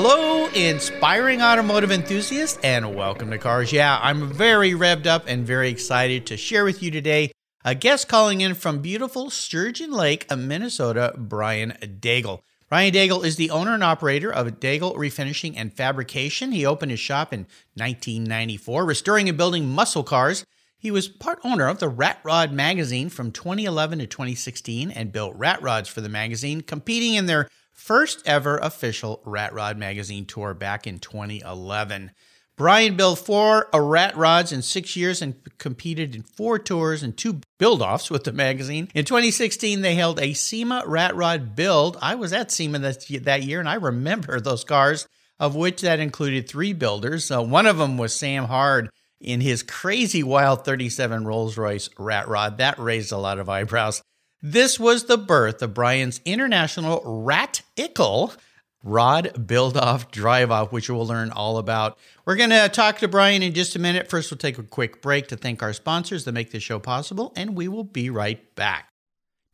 Hello, inspiring automotive enthusiasts, and welcome to Cars Yeah. I'm very revved up and very excited to share with you today a guest calling in from beautiful Sturgeon Lake, Minnesota, Bryan Dagel. Bryan Dagel is the owner and operator of Dagel Refinishing and Fabrication. He opened his shop in 1994, restoring and building muscle cars. He was part owner of the Rat Rod magazine from 2011 to 2016 and built rat rods for the magazine, competing in their first ever official Rat Rod magazine tour back in 2011. Bryan built four rat rods in six years and competed in four tours and two build offs with the magazine. In 2016, they held a SEMA rat rod build. I was at SEMA that, that year and I remember those cars, of which that included three builders. Uh, one of them was Sam Hard in his crazy wild 37 Rolls Royce rat rod. That raised a lot of eyebrows. This was the birth of Bryan's international rat ickle rod build off drive off, which we'll learn all about. We're going to talk to Bryan in just a minute. First, we'll take a quick break to thank our sponsors that make this show possible, and we will be right back.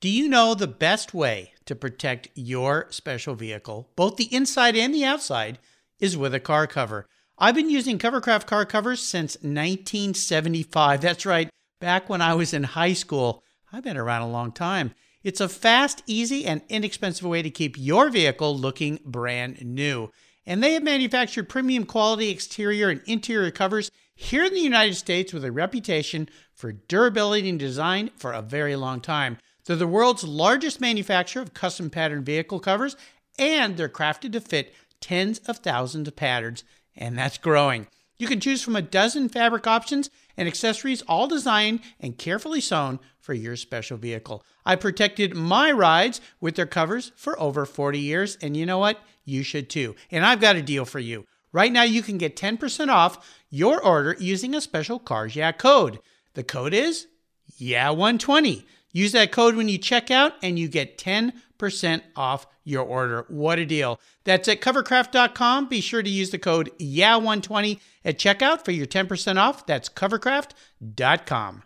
Do you know the best way to protect your special vehicle, both the inside and the outside, is with a car cover? I've been using Covercraft car covers since 1975. That's right, back when I was in high school. I've been around a long time. It's a fast, easy, and inexpensive way to keep your vehicle looking brand new. And they have manufactured premium quality exterior and interior covers here in the United States with a reputation for durability and design for a very long time. They're the world's largest manufacturer of custom pattern vehicle covers, and they're crafted to fit tens of thousands of patterns, and that's growing. You can choose from a dozen fabric options and accessories, all designed and carefully sewn for your special vehicle. I protected my rides with their covers for over 40 years, and you know what? You should too. And I've got a deal for you. Right now, you can get 10% off your order using a special Cars Yeah code. The code is Yeah120. Use that code when you check out, and you get 10% off your order. What a deal. That's at covercraft.com. Be sure to use the code YEAH120 at checkout for your 10% off. That's covercraft.com.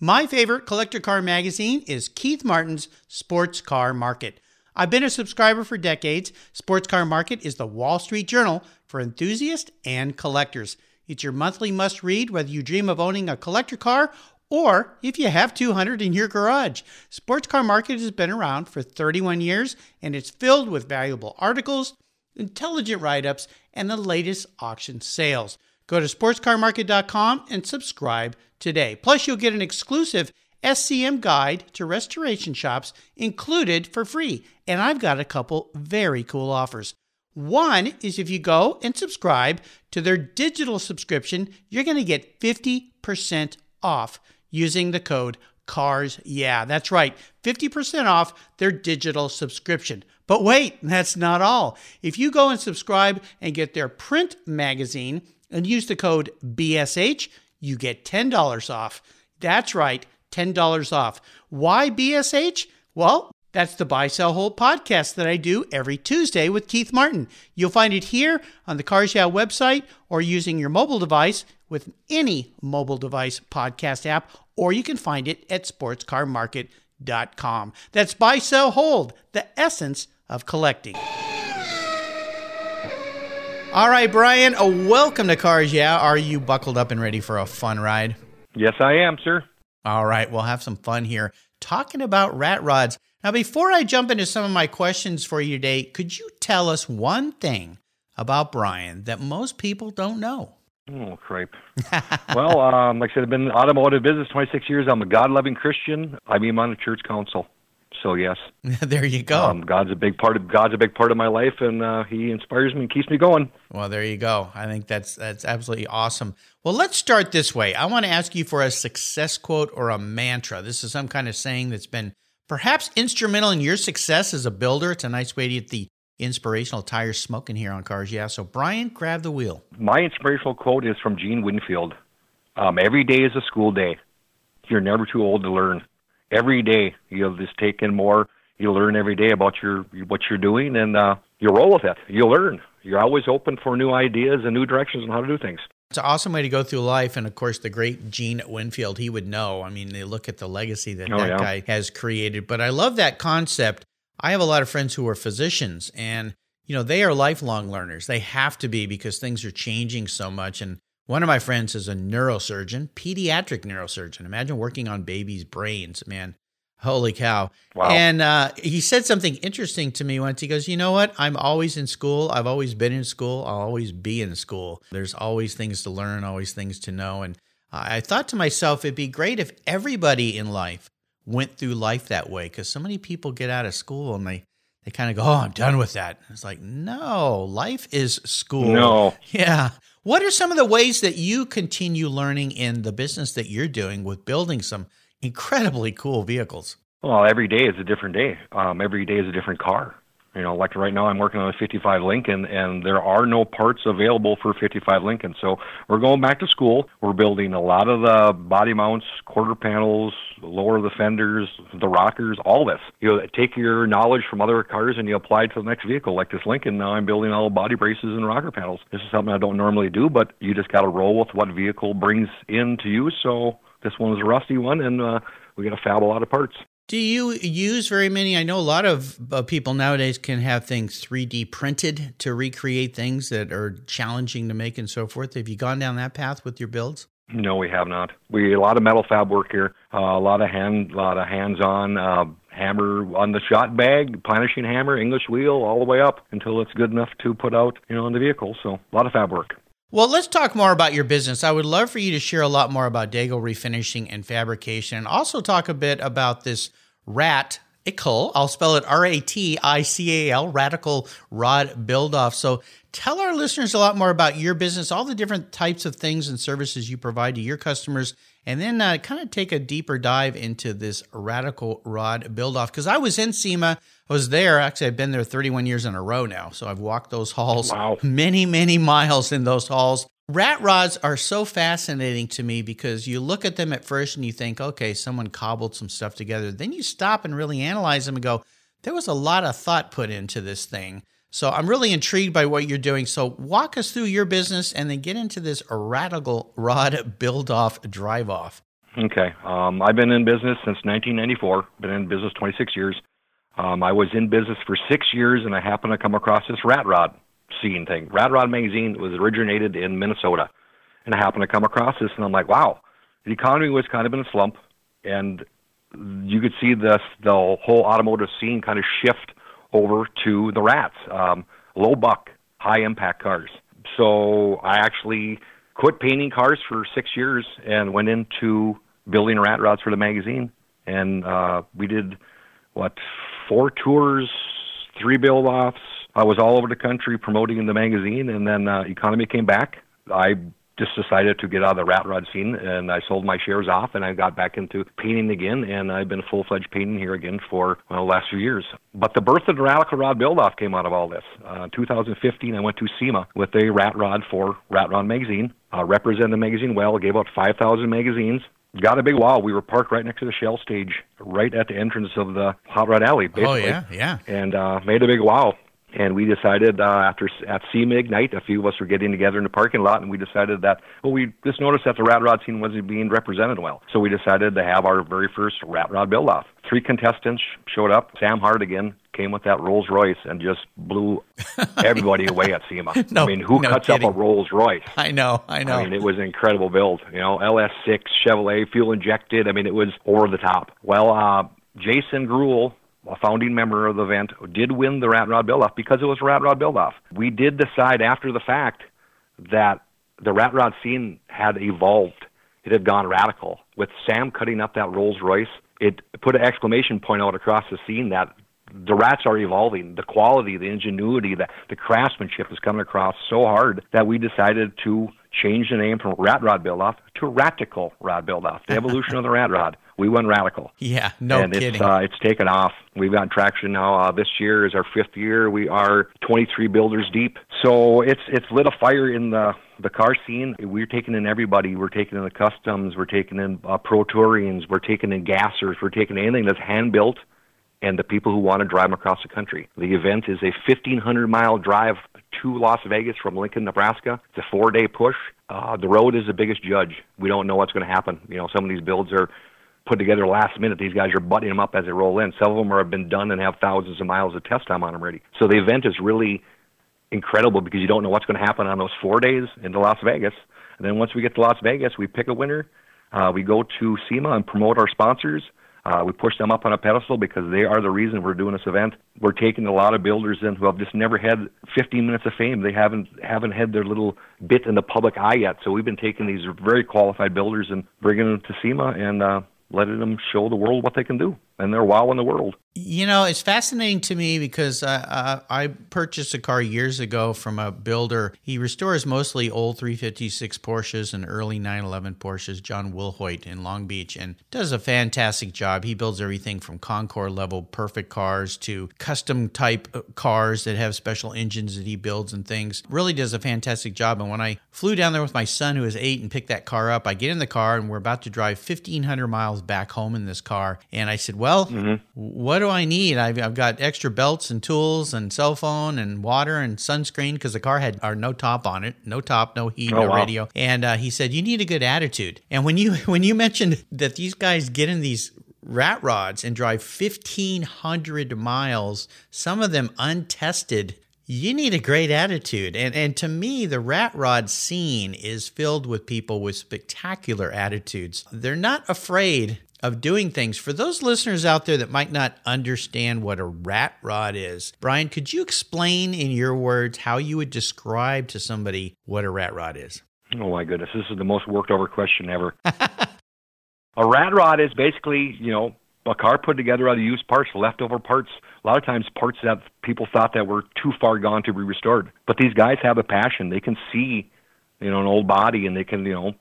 My favorite collector car magazine is Keith Martin's Sports Car Market. I've been a subscriber for decades. Sports Car Market is the Wall Street Journal for enthusiasts and collectors. It's your monthly must read whether you dream of owning a collector car or if you have 200 in your garage. Sports Car Market has been around for 31 years and it's filled with valuable articles, intelligent write ups, and the latest auction sales. Go to sportscarmarket.com and subscribe today. Plus, you'll get an exclusive SCM guide to restoration shops included for free. And I've got a couple very cool offers. One is if you go and subscribe to their digital subscription, you're going to get 50% off using the code CARS. Yeah, that's right. 50% off their digital subscription. But wait, that's not all. If you go and subscribe and get their print magazine and use the code BSH, you get $10 off. That's right, $10 off. Why BSH? Well, that's the Buy, Sell, Hold podcast that I do every Tuesday with Keith Martin. You'll find it here on the Cars Yeah website or using your mobile device with any mobile device podcast app, or you can find it at sportscarmarket.com. That's Buy, Sell, Hold, the essence of collecting. All right, Bryan, welcome to Cars Yeah. Are you buckled up and ready for a fun ride? Yes, I am, sir. All right, we'll have some fun here talking about rat rods. Now, before I jump into some of my questions for you today, could you tell us one thing about Bryan that most people don't know? Oh, cripe. well, um, like I said, I've been in the automotive business 26 years. I'm a God loving Christian. I mean, I'm on the church council. So, yes. there you go. Um, God's a big part of God's a big part of my life, and uh, He inspires me and keeps me going. Well, there you go. I think that's that's absolutely awesome. Well, let's start this way. I want to ask you for a success quote or a mantra. This is some kind of saying that's been perhaps instrumental in your success as a builder. It's a nice way to get the inspirational tires smoking here on Cars Yeah. So, Bryan, grab the wheel. My inspirational quote is from Gene Winfield um, Every day is a school day. You're never too old to learn. Every day, you'll just take in more. You learn every day about your what you're doing, and uh, you roll with it. You learn. You're always open for new ideas and new directions on how to do things. It's an awesome way to go through life. And of course, the great Gene Winfield, he would know. I mean, they look at the legacy that Oh, that yeah. guy has created. But I love that concept. I have a lot of friends who are physicians, and you know they are lifelong learners. They have to be because things are changing so much. And one of my friends is a neurosurgeon, pediatric neurosurgeon. Imagine working on babies' brains, man. Holy cow. Wow. And uh, he said something interesting to me once. He goes, You know what? I'm always in school. I've always been in school. I'll always be in school. There's always things to learn, always things to know. And I thought to myself, it'd be great if everybody in life went through life that way because so many people get out of school and they, they kind of go, Oh, I'm done with that. It's like, no, life is school. No. Yeah. What are some of the ways that you continue learning in the business that you're doing with building some incredibly cool vehicles? Well, every day is a different day. Um, every day is a different car. You know, like right now, I'm working on a 55 Lincoln, and there are no parts available for 55 Lincoln. So we're going back to school. We're building a lot of the body mounts, quarter panels, lower the fenders, the rockers, all this. You know, take your knowledge from other cars and you apply it to the next vehicle. Like this Lincoln, now I'm building all the body braces and rocker panels. This is something I don't normally do, but you just got to roll with what vehicle brings in to you. So this one is a rusty one, and uh, we got to fab a lot of parts. Do you use very many? I know a lot of uh, people nowadays can have things 3D printed to recreate things that are challenging to make and so forth. Have you gone down that path with your builds? No, we have not. We a lot of metal fab work here. Uh, a lot of hand, a lot of hands-on uh, hammer on the shot bag, planishing hammer, English wheel, all the way up until it's good enough to put out, you know, on the vehicle. So a lot of fab work. Well, let's talk more about your business. I would love for you to share a lot more about Dagel refinishing and fabrication, and also talk a bit about this rat ical. I'll spell it R A T I C A L, Ratical rod build off. So tell our listeners a lot more about your business, all the different types of things and services you provide to your customers, and then uh, kind of take a deeper dive into this Ratical rod build off. Because I was in SEMA, I was there. Actually, I've been there 31 years in a row now. So I've walked those halls Wow. many, many miles in those halls. Rat rods are so fascinating to me because you look at them at first and you think, okay, someone cobbled some stuff together. Then you stop and really analyze them and go, there was a lot of thought put into this thing. So I'm really intrigued by what you're doing. So walk us through your business and then get into this Ratical rod build off, drive off. Okay. Um, I've been in business since 1994. Been in business 26 years. Um, I was in business for six years, and I happened to come across this rat rod scene thing. Rat Rod magazine was originated in Minnesota, and I happened to come across this, and I'm like, wow, the economy was kind of in a slump, and you could see this the whole automotive scene kind of shift over to the rats, um, low buck, high impact cars. So I actually quit painting cars for six years and went into building rat rods for the magazine, and uh, we did what four tours, three build offs. I was all over the country promoting the magazine, and then uh, economy came back. I just decided to get out of the rat rod scene, and I sold my shares off, and I got back into painting again, and I've been full fledged painting here again for well, the last few years. But the birth of the Ratical Rod build off came out of all this. Uh, 2015, I went to SEMA with a rat rod for Rat Rod magazine. Uh, represented the magazine well, gave out 5,000 magazines. Got a big wow. We were parked right next to the shell stage, right at the entrance of the Hot Rod Alley. Basically Oh, yeah, yeah. and uh, made a big wow. And we decided uh, after at SEMA Ignite, a few of us were getting together in the parking lot, and we decided that well, we just noticed that the rat rod scene wasn't being represented well, so we decided to have our very first rat rod build off. Three contestants showed up. Sam Hardigan came with that Rolls Royce and just blew everybody away at SEMA. No- I mean, who no cuts up a Rolls Royce? I know, I know. I mean, it was an incredible build. You know, LS6 Chevrolet, fuel injected. I mean, it was over the top. Well, uh, Jason Gruel, a founding member of the event, did win the Rat Rod Build Off because it was a Rat Rod Build Off. We did decide after the fact that the Rat Rod scene had evolved. It had gone radical. With Sam cutting up that Rolls Royce, it put an exclamation point out across the scene that the rats are evolving. The quality, the ingenuity, the, the craftsmanship is coming across so hard that we decided to change the name from Rat Rod Build Off to Ratical Rod Build Off, the evolution of the Rat Rod. We went radical. Yeah, no and kidding. It's, uh, it's taken off. We've got traction now. Uh, this year is our fifth year. We are 23 builders deep. So it's it's lit a fire in the the car scene. We're taking in everybody. We're taking in the customs. We're taking in uh, pro tourings. We're taking in gassers. We're taking anything that's hand built and the people who want to drive them across the country. The event is a 1,500 mile drive to Las Vegas from Lincoln, Nebraska. It's a four day push. Uh, the road is the biggest judge. We don't know what's going to happen. You know, some of these builds are put together last minute. These guys are butting them up as they roll in. Some of them are, have been done and have thousands of miles of test time on them already. So the event is really incredible because you don't know what's going to happen on those four days into Las Vegas. And then once we get to Las Vegas, we pick a winner. Uh, we go to SEMA and promote our sponsors. Uh, we push them up on a pedestal because they are the reason we're doing this event. We're taking a lot of builders in who have just never had 15 minutes of fame. They haven't haven't had their little bit in the public eye yet. So we've been taking these very qualified builders and bringing them to SEMA and uh, letting them show the world what they can do. And they're wowing the world. You know, it's fascinating to me because uh, I purchased a car years ago from a builder. He restores mostly old 356 Porsches and early 911 Porsches, John Wilhoit in Long Beach, and does a fantastic job. He builds everything from Concours level perfect cars to custom type cars that have special engines that he builds and things. Really does a fantastic job. And when I flew down there with my son, who is eight, and picked that car up, I get in the car and we're about to drive 1,500 miles back home in this car. And I said, Well, mm-hmm. what do I need? I've, I've got extra belts and tools and cell phone and water and sunscreen because the car had or no top on it, no top, no heat, oh, no wow. radio. And uh, he said, "You need a good attitude." And when you when you mentioned that these guys get in these rat rods and drive 1500 miles some of them untested you need a great attitude. And and to me, the rat rod scene is filled with people with spectacular attitudes. They're not afraid of doing things. For those listeners out there that might not understand what a rat rod is, Bryan, could you explain in your words how you would describe to somebody what a rat rod is? Oh my goodness, this is the most worked over question ever. a rat rod is basically, you know, a car put together out of used parts, leftover parts. A lot of times, parts that people thought that were too far gone to be restored. But these guys have a passion. They can see, you know, an old body, and they can, you know,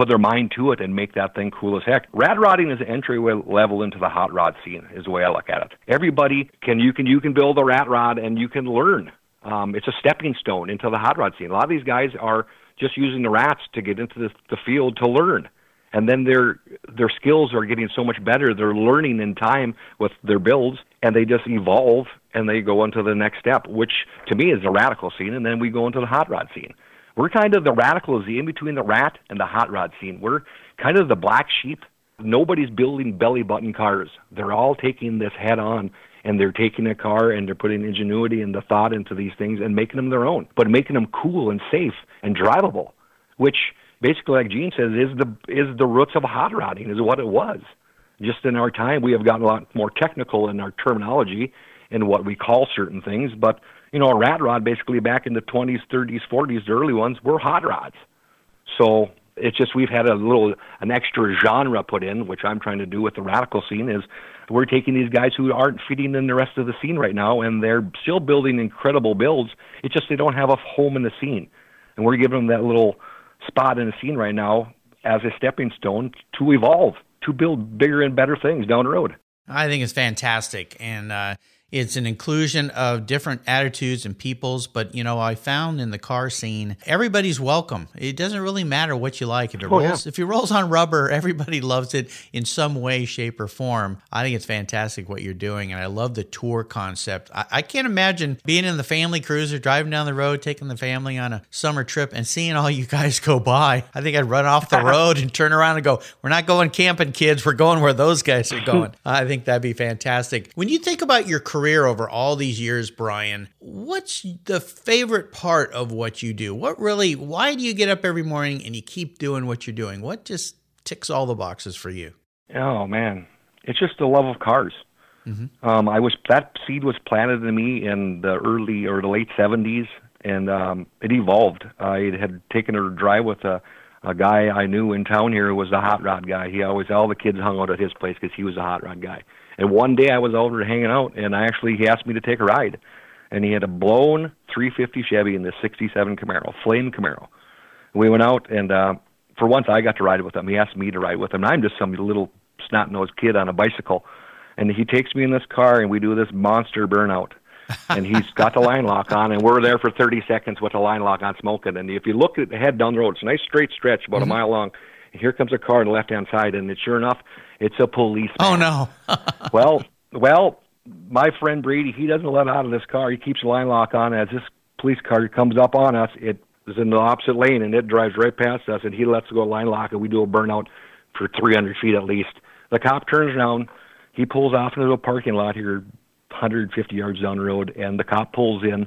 put their mind to it and make that thing cool as heck. Rat rodding is an entry level into the hot rod scene, is the way I look at it. Everybody can you can you can build a rat rod and you can learn. Um, it's a stepping stone into the hot rod scene. A lot of these guys are just using the rats to get into the, the field to learn, and then their their skills are getting so much better. They're learning in time with their builds, and they just evolve and they go into the next step, which to me is the radical scene, and then we go into the hot rod scene. We're kind of the radicals, the in between the rat and the hot rod scene. We're kind of the black sheep. Nobody's building belly button cars. They're all taking this head on and they're taking a car and they're putting ingenuity and the thought into these things and making them their own, but making them cool and safe and drivable, which basically, like Gene says, is the is the roots of hot rodding, is what it was. Just in our time, we have gotten a lot more technical in our terminology and what we call certain things, but you know, a rat rod basically back in the 20s, 30s, 40s, the early ones were hot rods. So it's just we've had a little an extra genre put in, which I'm trying to do with the radical scene is we're taking these guys who aren't fitting in the rest of the scene right now, and they're still building incredible builds. It's just they don't have a home in the scene, and we're giving them that little spot in the scene right now as a stepping stone to evolve, to build bigger and better things down the road. I think it's fantastic, and uh, it's an inclusion of different attitudes and peoples, but you know, I found in the car scene, everybody's welcome. It doesn't really matter what you like. If it oh, rolls, yeah. if it rolls on rubber, everybody loves it in some way, shape, or form. I think it's fantastic what you're doing, and I love the tour concept. I, I can't imagine being in the family cruiser, driving down the road, taking the family on a summer trip, and seeing all you guys go by. I think I'd run off the road and turn around and go, "We're not going camping, kids. We're going where those guys are going." I think that'd be fantastic. When you think about your career career over all these years, Bryan, what's the favorite part of what you do? What really, why do you get up every morning and you keep doing what you're doing? What just ticks all the boxes for you? Oh, man. It's just the love of cars. Mm-hmm. Um, I was that seed was planted in me in the early or the late '70s, and um, it evolved. I had taken a drive with a a guy I knew in town here who was a hot rod guy. He always all the kids hung out at his place because he was a hot rod guy. And one day I was over hanging out, and I actually he asked me to take a ride, and he had a blown 350 Chevy in this '67 Camaro, flame Camaro. We went out, and uh, for once I got to ride with him. He asked me to ride with him. And I'm just some little snot nosed kid on a bicycle, and he takes me in this car and we do this monster burnout. and he's got the line lock on, and we're there for 30 seconds with the line lock on, smoking. And if you look at the head down the road, it's a nice straight stretch, about mm-hmm. a mile long. Here comes a car on the left hand side, and sure enough, it's a policeman. Oh no! well, well, my friend Brady, he doesn't let out of this car. He keeps the line lock on. As this police car comes up on us, it is in the opposite lane, and it drives right past us, and he lets go line lock, and we do a burnout for 300 feet at least. The cop turns around. He pulls off into a parking lot here, 150 yards down the road, and the cop pulls in,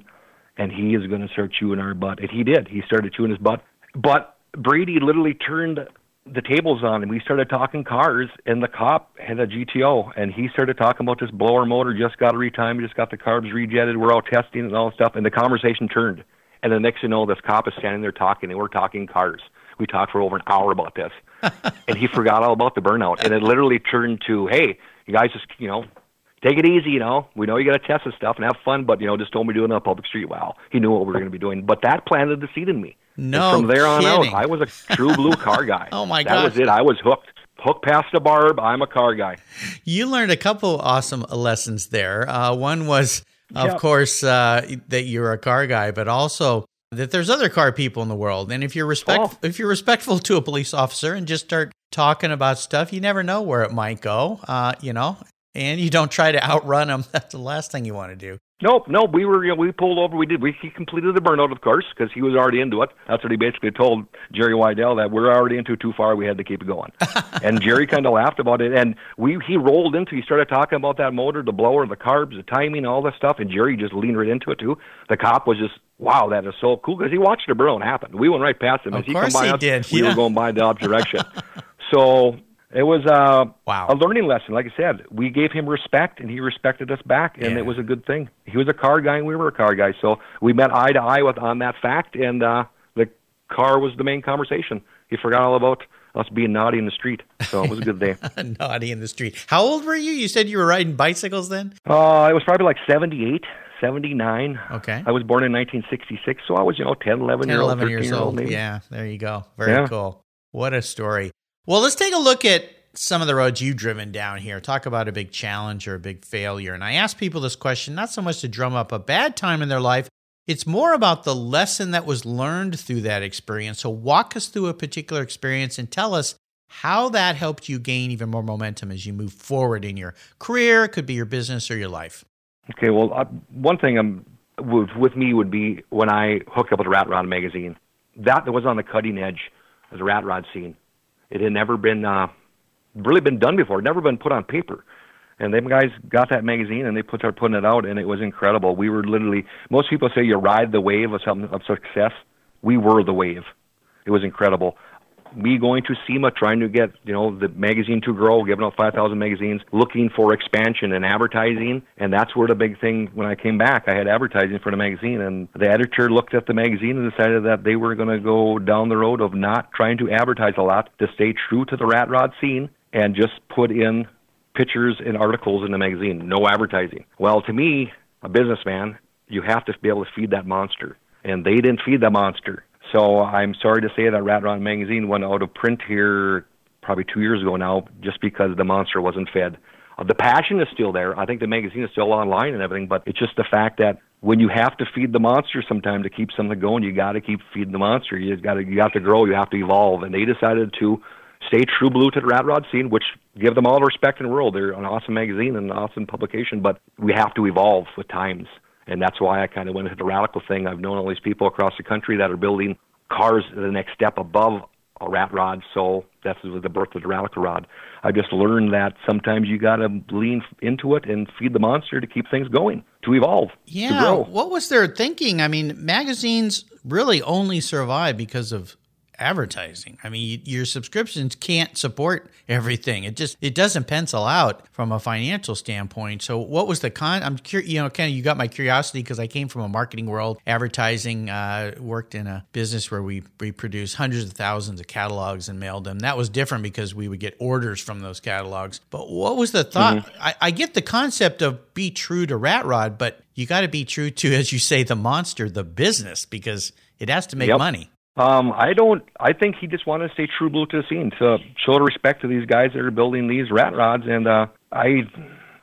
and he is going to start chewing our butt. And he did. He started chewing his butt. But Brady literally turned the tables on and we started talking cars and the cop had a GTO and he started talking about this blower motor just got a retime, just got the carbs rejetted, we're all testing and all this stuff and the conversation turned. And the next thing you know, this cop is standing there talking and we're talking cars. We talked for over an hour about this. and he forgot all about the burnout. And it literally turned to, Hey, you guys just you know, take it easy, you know. We know you gotta test this stuff and have fun, but you know, just don't be doing it on a public street. Wow. He knew what we were gonna be doing. But that planted the seed in me. No, and from there kidding. on out, I was a true blue car guy. oh my god, that was it. I was hooked. Hooked past the barb. I'm a car guy. You learned a couple awesome lessons there. Uh, one was, of yep. course, uh, that you're a car guy, but also that there's other car people in the world. And if you're respect, oh. if you're respectful to a police officer and just start talking about stuff, you never know where it might go. Uh, you know, and you don't try to outrun them. That's the last thing you want to do. Nope, nope. We were, you know, we pulled over. We did. We he completed the burnout, of course, because he was already into it. That's what he basically told Jerry Weidel that we're already into it too far. We had to keep it going. and Jerry kind of laughed about it. And we he rolled into. He started talking about that motor, the blower, the carbs, the timing, all this stuff. And Jerry just leaned right into it too. The cop was just, wow, that is so cool because he watched the burnout happen. We went right past him of as he come by he us. Did. We yeah. were going by the opposite direction. So it was uh, wow. a learning lesson. Like I said, we gave him respect, and he respected us back, and yeah. it was a good thing. He was a car guy, and we were a car guy, so we met eye to eye with on that fact, and uh, the car was the main conversation. He forgot all about us being naughty in the street, so it was a good day. naughty in the street. How old were you? You said you were riding bicycles then? Uh, it was probably like seventy-eight. 79. Okay. I was born in 1966, so I was, you know, 10, 11 10, year old, 11 years year old. old yeah, there you go. Very yeah. cool. What a story. Well, let's take a look at some of the roads you've driven down here. Talk about a big challenge or a big failure. And I ask people this question not so much to drum up a bad time in their life, it's more about the lesson that was learned through that experience. So, walk us through a particular experience and tell us how that helped you gain even more momentum as you move forward in your career. It could be your business or your life. Okay, well, uh, one thing um, with, with me would be when I hooked up with Rat Rod magazine. That was on the cutting edge of the Rat Rod scene. It had never been uh, really been done before, never been put on paper. And them guys got that magazine and they put started putting it out, and it was incredible. We were literally most people say you ride the wave of something of success. We were the wave. It was incredible me going to SEMA, trying to get you know the magazine to grow, giving out 5,000 magazines, looking for expansion and advertising, and that's where the big thing. When I came back, I had advertising for the magazine, and the editor looked at the magazine and decided that they were going to go down the road of not trying to advertise a lot, to stay true to the rat rod scene, and just put in pictures and articles in the magazine, no advertising. Well, to me, a businessman, you have to be able to feed that monster, and they didn't feed the monster so I'm sorry to say that Rat Rod magazine went out of print here probably two years ago now, just because the monster wasn't fed. Uh, the passion is still there. I think the magazine is still online and everything, but it's just the fact that when you have to feed the monster sometime to keep something going, you got to keep feeding the monster. You got to you have to grow. You have to evolve. And they decided to stay true blue to the Rat Rod scene, which give them all the respect in the world. They're an awesome magazine and an awesome publication, but we have to evolve with times. And that's why I kind of went into the radical thing. I've known all these people across the country that are building cars the next step above a rat rod. So that's the birth of the Ratical rod. I just learned that sometimes you got to lean into it and feed the monster to keep things going, to evolve, yeah. to grow. What was their thinking? I mean, magazines really only survive because of advertising. I mean, your subscriptions can't support everything. It just it doesn't pencil out from a financial standpoint. So, what was the con? I'm curious. You know, kind of you got my curiosity because I came from a marketing world, advertising. Uh, worked in a business where we we produced hundreds of thousands of catalogs and mailed them. That was different because we would get orders from those catalogs. But what was the thought? Mm-hmm. I, I get the concept of be true to Rat Rod, but you got to be true to, as you say, the monster, the business, because it has to make yep. money. Um, I don't. I think he just wanted to stay true blue to the scene to show respect to these guys that are building these rat rods, and uh, I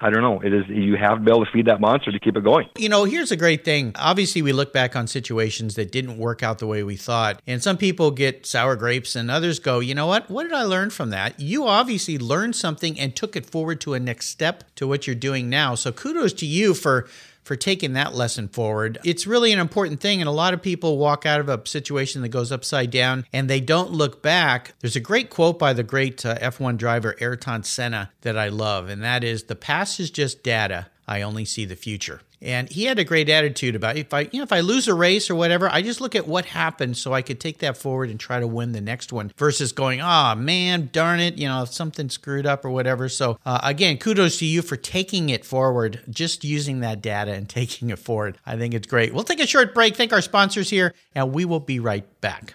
I don't know. It is you have to be able to feed that monster to keep it going. You know, here's a great thing. Obviously, we look back on situations that didn't work out the way we thought, and some people get sour grapes, and others go, you know what? What did I learn from that? You obviously learned something and took it forward to a next step to what you're doing now. So kudos to you for for taking that lesson forward. It's really an important thing, and a lot of people walk out of a situation that goes upside down and they don't look back. There's a great quote by the great uh, F1 driver Ayrton Senna that I love, and that is The past is just data. I only see the future. And he had a great attitude about if I, you know, if I lose a race or whatever, I just look at what happened so I could take that forward and try to win the next one versus going, ah, oh, man, darn it, you know, something screwed up or whatever. So uh, again, kudos to you for taking it forward, just using that data and taking it forward. I think it's great. We'll take a short break. Thank our sponsors here, and we will be right back.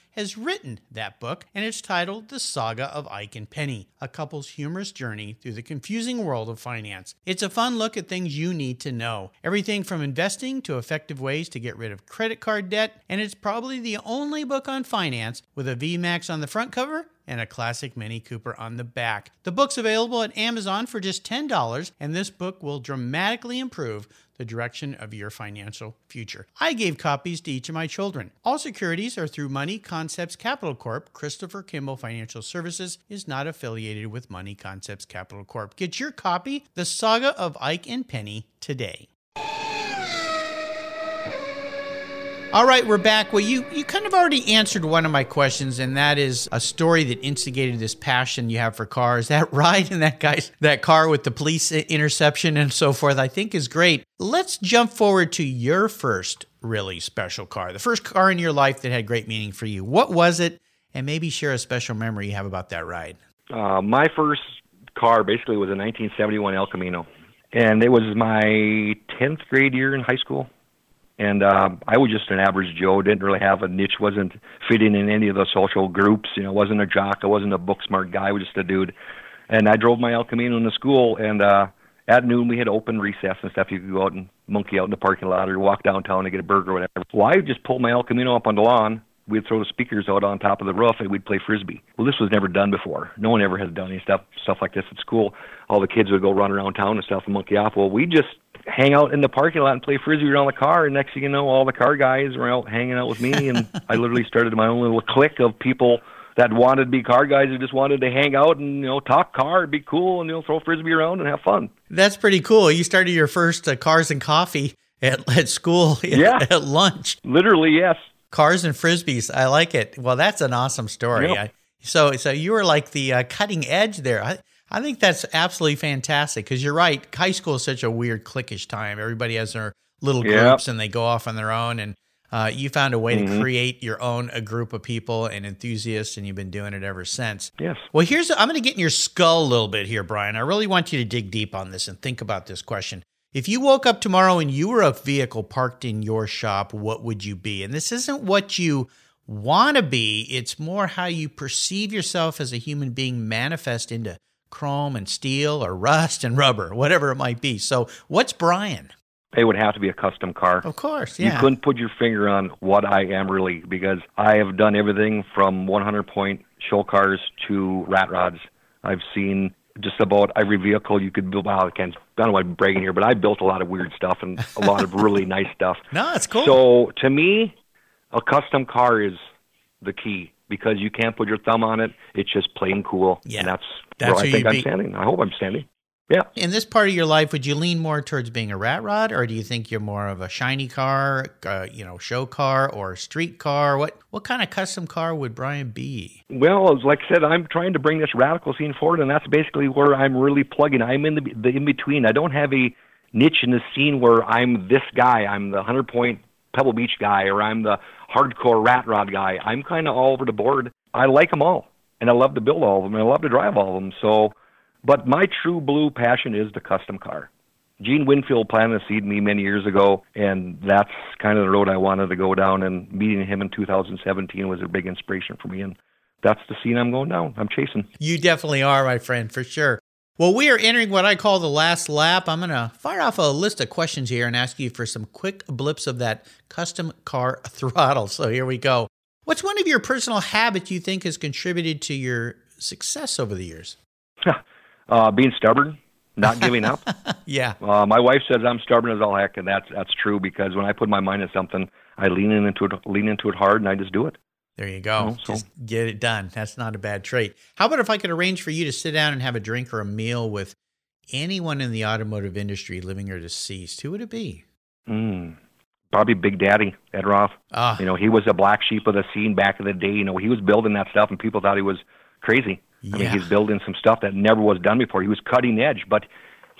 has written that book, and it's titled The Saga of Ike and Penny, a couple's humorous journey through the confusing world of finance. It's a fun look at things you need to know everything from investing to effective ways to get rid of credit card debt, and it's probably the only book on finance with a VMAX on the front cover and a classic Mini Cooper on the back. The book's available at Amazon for just $10, and this book will dramatically improve the direction of your financial future. I gave copies to each of my children. All securities are through Money Concepts Capital Corp. Christopher Kimball Financial Services is not affiliated with Money Concepts Capital Corp. Get your copy, The Saga of Ike and Penny, today. All right, we're back. Well, you, you kind of already answered one of my questions, and that is a story that instigated this passion you have for cars. That ride in that guy's that car with the police interception and so forth, I think is great. Let's jump forward to your first really special car, the first car in your life that had great meaning for you. What was it? And maybe share a special memory you have about that ride. Uh, my first car basically was a 1971 El Camino, and it was my 10th grade year in high school and uh, I was just an average Joe. Didn't really have a niche. wasn't fitting in any of the social groups. You know, wasn't a jock. I wasn't a book smart guy. I was just a dude. And I drove my El Camino into school. And uh, at noon we had open recess and stuff. You could go out and monkey out in the parking lot or walk downtown and get a burger or whatever. Well, I just pulled my El Camino up on the lawn. We'd throw the speakers out on top of the roof and we'd play frisbee. Well, this was never done before. No one ever has done any stuff stuff like this at school. All the kids would go run around town and stuff and monkey off. Well, we just hang out in the parking lot and play frisbee around the car. And next thing you know, all the car guys were out hanging out with me, and I literally started my own little clique of people that wanted to be car guys who just wanted to hang out and you know talk car, be cool, and you know throw frisbee around and have fun. That's pretty cool. You started your first uh, cars and coffee at at school. Yeah, at lunch. Literally, yes. Cars and frisbees. I like it. Well, that's an awesome story. Yep. I, so, so you were like the uh, cutting edge there. I, I think that's absolutely fantastic because you're right. High school is such a weird cliquish time. Everybody has their little groups and they go off on their own. And uh, you found a way mm-hmm. to create your own a group of people and enthusiasts, and you've been doing it ever since. Yes. Well, here's I'm going to get in your skull a little bit here, Bryan. I really want you to dig deep on this and think about this question. If you woke up tomorrow and you were a vehicle parked in your shop, what would you be? And this isn't what you want to be, it's more how you perceive yourself as a human being manifest into chrome and steel or rust and rubber, whatever it might be. So, what's Bryan? It would have to be a custom car. Of course, yeah. You couldn't put your finger on what I am really because I have done everything from 100 point show cars to rat rods. I've seen just about every vehicle you could build. Well, I can't. I don't know why I'm bragging here, but I built a lot of weird stuff and a lot of really nice stuff. No, it's cool. So to me, a custom car is the key because you can't put your thumb on it. It's just plain cool. Yeah. And that's, that's where I think I'm standing. I hope I'm standing. Yeah. In this part of your life, would you lean more towards being a rat rod, or do you think you're more of a shiny car, uh, you know, show car or street car? What what kind of custom car would Bryan be? Well, like I said, I'm trying to bring this radical scene forward, and that's basically where I'm really plugging. I'm in the the in between. I don't have a niche in the scene where I'm this guy. I'm the hundred point Pebble Beach guy, or I'm the hardcore rat rod guy. I'm kind of all over the board. I like them all, and I love to build all of them, and I love to drive all of them. So, but my true blue passion is the custom car. Gene Winfield planted a seed in me many years ago, and that's kind of the road I wanted to go down. And meeting him in 2017 was a big inspiration for me, and that's the scene I'm going down. I'm chasing. You definitely are, my friend, for sure. Well, we are entering what I call the last lap. I'm going to fire off a list of questions here and ask you for some quick blips of that custom car throttle. So here we go. What's one of your personal habits you think has contributed to your success over the years? uh, being stubborn not giving up. yeah. Uh, my wife says I'm stubborn as all heck, and that's that's true because when I put my mind to something, I lean into it, lean into it hard, and I just do it. There you go. So. Just get it done. That's not a bad trait. How about if I could arrange for you to sit down and have a drink or a meal with anyone in the automotive industry, living or deceased? Who would it be? Mm, probably Big Daddy Ed Roth. Ah. You know, he was a black sheep of the scene back in the day. You know, he was building that stuff, and people thought he was crazy. Yeah. I mean, he's building some stuff that never was done before. He was cutting edge, but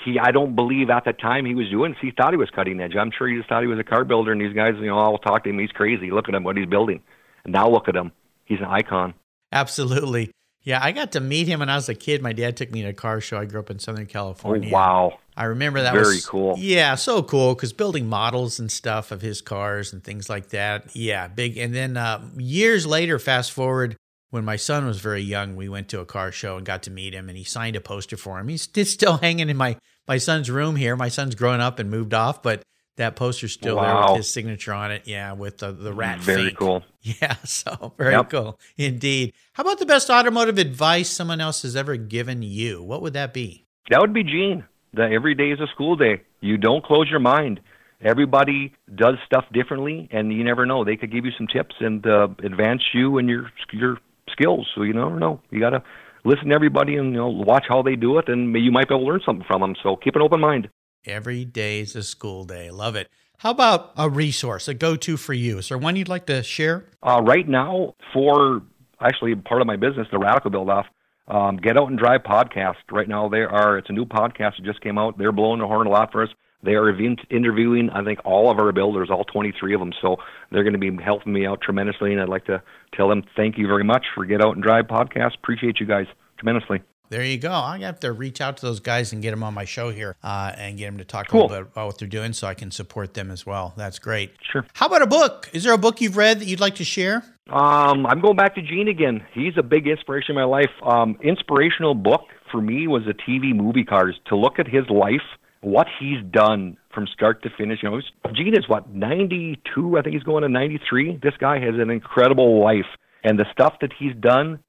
he, I don't believe at the time he was doing. He thought he was cutting edge. I'm sure he just thought he was a car builder, and these guys, you know, all talk to him. He's crazy. Look at him, what he's building. Now look at him. He's an icon. Absolutely. Yeah, I got to meet him when I was a kid. My dad took me to a car show. I grew up in Southern California. Oh, wow. I remember that was Very was cool. Yeah, so cool because building models and stuff of his cars and things like that. Yeah, big. And then uh, years later, fast forward, when my son was very young, we went to a car show and got to meet him, and he signed a poster for him. He's still hanging in my my son's room here. My son's grown up and moved off, but that poster's still wow. there with his signature on it. Yeah, with the the rat. Very fink. cool. Yeah, so very yep. cool indeed. How about the best automotive advice someone else has ever given you? What would that be? That would be Gene. That every day is a school day. You don't close your mind. Everybody does stuff differently, and you never know. They could give you some tips and uh, advance you and your your skills. So you never know. You got to listen to everybody and you know watch how they do it, and you might be able to learn something from them. So keep an open mind. Every day is a school day. Love it. How about a resource, a go-to for you? Is there one you'd like to share? Uh, right now, for actually part of my business, the Ratical Build Off, um, Get Out and Drive podcast. Right now, they are it's a new podcast that just came out. They're blowing the horn a lot for us. They are interviewing, I think, all of our builders, all 23 of them. So they're going to be helping me out tremendously. And I'd like to tell them thank you very much for Get Out and Drive podcast. Appreciate you guys tremendously. There you go. I have to reach out to those guys and get them on my show here uh, and get them to talk cool. a little bit about what they're doing so I can support them as well. That's great. Sure. How about a book? Is there a book you've read that you'd like to share? Um, I'm going back to Gene again. He's a big inspiration in my life. Um, inspirational book for me was the TV movie Cars. To look at his life what he's done from start to finish. You know, Gene is what 92. I think he's going to 93. This guy has an incredible life, and the stuff that he's done.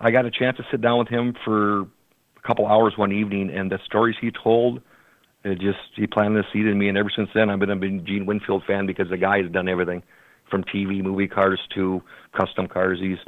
I got a chance to sit down with him for a couple hours one evening, and the stories he told. It just he planted a seed in me, and ever since then, I've been a Gene Winfield fan because the guy has done everything, from TV movie cars to custom cars. He's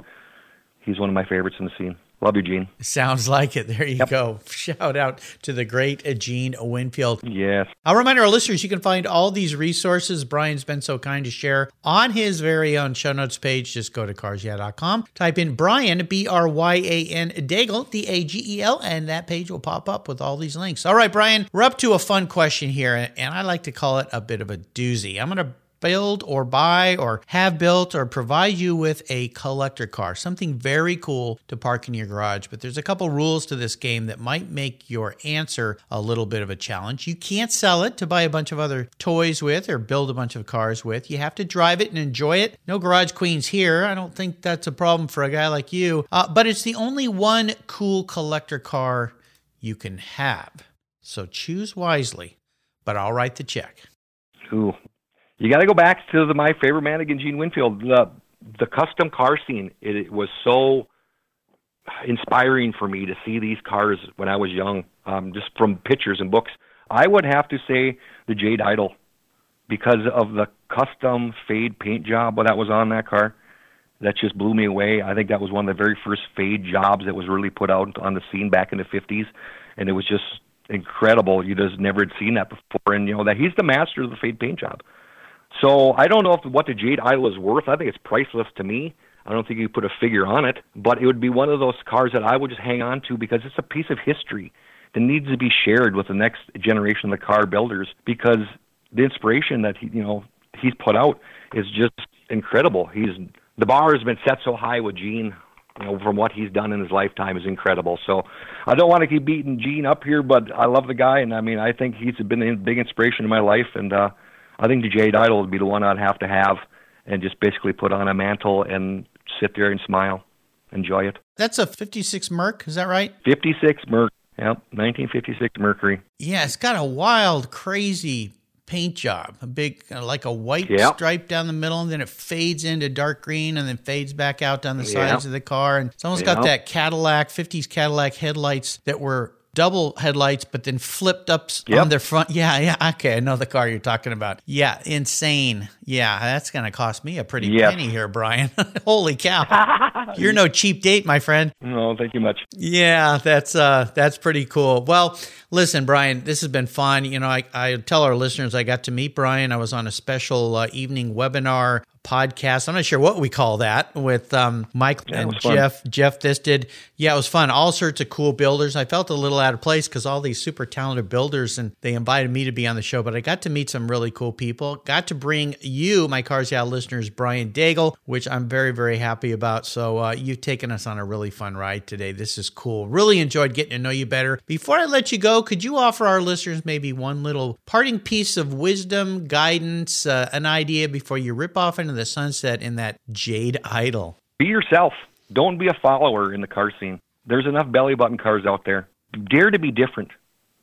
he's one of my favorites in the scene. Love you, Gene. Sounds like it. There you yep. go. Shout out to the great Gene Winfield. Yes. I'll remind our listeners you can find all these resources Bryan's been so kind to share on his very own show notes page. Just go to carsyeah.com, type in Bryan, B R Y A N Dagel, D A G E L, and that page will pop up with all these links. All right, Bryan, we're up to a fun question here, and I like to call it a bit of a doozy. I'm going to build or buy or have built or provide you with a collector car, something very cool to park in your garage. But there's a couple rules to this game that might make your answer a little bit of a challenge. You can't sell it to buy a bunch of other toys with or build a bunch of cars with. You have to drive it and enjoy it. No garage queens here. I don't think that's a problem for a guy like you. Uh, but it's the only one cool collector car you can have. So choose wisely, but I'll write the check. Ooh, you got to go back to the, my favorite man again, Gene Winfield. The the custom car scene. It, it, was so inspiring for me to see these cars when I was young, um, just from pictures and books. I would have to say the Jade Idol because of the custom fade paint job that was on that car. That just blew me away. I think that was one of the very first fade jobs that was really put out on the scene back in the 50s, and it was just incredible. You just never had seen that before, and you know that he's the master of the fade paint job. So I don't know if what the Jade Idol is worth. I think it's priceless to me. I don't think you put a figure on it, but it would be one of those cars that I would just hang on to because it's a piece of history that needs to be shared with the next generation of the car builders because the inspiration that he, you know he's put out is just incredible. He's the bar has been set so high with Gene. You know, from what he's done in his lifetime is incredible. So, I don't want to keep beating Gene up here, but I love the guy, and I mean, I think he's been a big inspiration in my life, and uh, I think the Jade Idol would be the one I'd have to have, and just basically put on a mantle and sit there and smile, enjoy it. That's a 56 Merc, is that right? 56 Merc. Yep, 1956 Mercury. Yeah, it's got a wild, crazy paint job. A big, uh, like a white Yep. stripe down the middle, and then it fades into dark green, and then fades back out down the Yep. sides of the car. And it's almost got that Cadillac, 50s Cadillac headlights that were double headlights, but then flipped up s- on their front. Yeah, yeah. Okay, I know the car you're talking about. Yeah, insane. Yeah, that's going to cost me a pretty Yes. penny here, Bryan. Holy cow. You're no cheap date, my friend. No, thank you much. Yeah, that's uh that's pretty cool. Well, listen, Bryan, this has been fun. You know, I, I tell our listeners I got to meet Bryan. I was on a special uh, evening webinar podcast. I'm not sure what we call that with um, Mike Yeah, and fun. Jeff. Jeff, this did. Yeah, it was fun. All sorts of cool builders. I felt a little out of place because all these super talented builders and they invited me to be on the show, but I got to meet some really cool people. Got to bring you, my Cars Yeah listeners, Bryan Dagel, which I'm very, very happy about. So uh, you've taken us on a really fun ride today. This is cool. Really enjoyed getting to know you better. Before I let you go, could you offer our listeners maybe one little parting piece of wisdom, guidance, uh, an idea before you rip off into the sunset in that Jade Idol? Be yourself. Don't be a follower in the car scene. There's enough belly button cars out there. Dare to be different.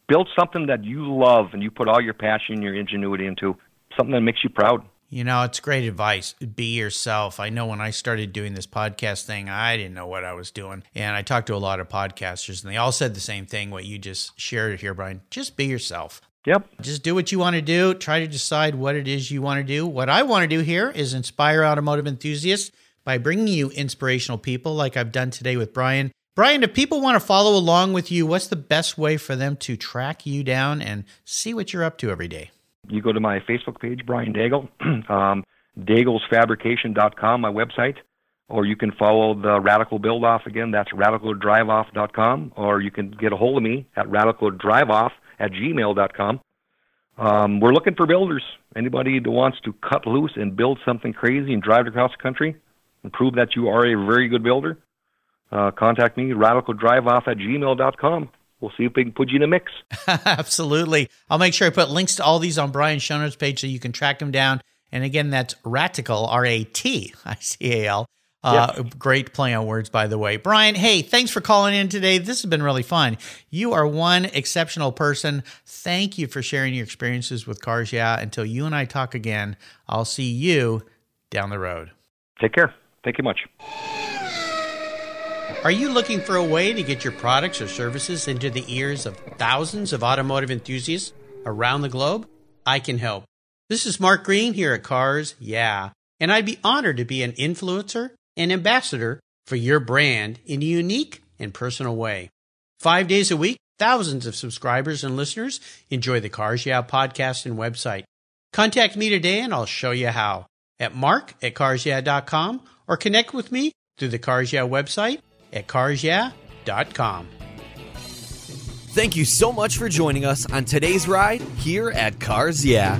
Build something that you love and you put all your passion and your ingenuity into. Something that makes you proud. You know, it's great advice. Be yourself. I know when I started doing this podcast thing, I didn't know what I was doing. And I talked to a lot of podcasters, and they all said the same thing, what you just shared here, Bryan. Just be yourself. Yep. Just do what you want to do. Try to decide what it is you want to do. What I want to do here is inspire automotive enthusiasts by bringing you inspirational people like I've done today with Bryan. Bryan, if people want to follow along with you, what's the best way for them to track you down and see what you're up to every day? You go to my Facebook page, Bryan Dagel, um, daiglesfabrication.com, my website, or you can follow the Ratical Build Off again. That's raticaldriveoff.com, or you can get a hold of me at raticaldriveoff at gmail.com. Um, we're looking for builders. Anybody that wants to cut loose and build something crazy and drive across the country and prove that you are a very good builder, uh, contact me, raticaldriveoff at gmail.com. We'll see if we can put you in a mix. Absolutely. I'll make sure I put links to all these on Brian notes page so you can track them down. And again, that's Ratical, R A T I C A L. Uh, Great play on words, by the way. Bryan, hey, thanks for calling in today. This has been really fun. You are one exceptional person. Thank you for sharing your experiences with Cars Yeah. Until you and I talk again, I'll see you down the road. Take care. Thank you much. Are you looking for a way to get your products or services into the ears of thousands of automotive enthusiasts around the globe? I can help. This is Mark Green here at Cars Yeah, and I'd be honored to be an influencer and ambassador for your brand in a unique and personal way. Five days a week, thousands of subscribers and listeners enjoy the Cars Yeah podcast and website. Contact me today and I'll show you how at mark at carsyeah.com or connect with me through the Cars Yeah website at carsyeah.com. Thank you so much for joining us on today's ride here at Cars Yeah.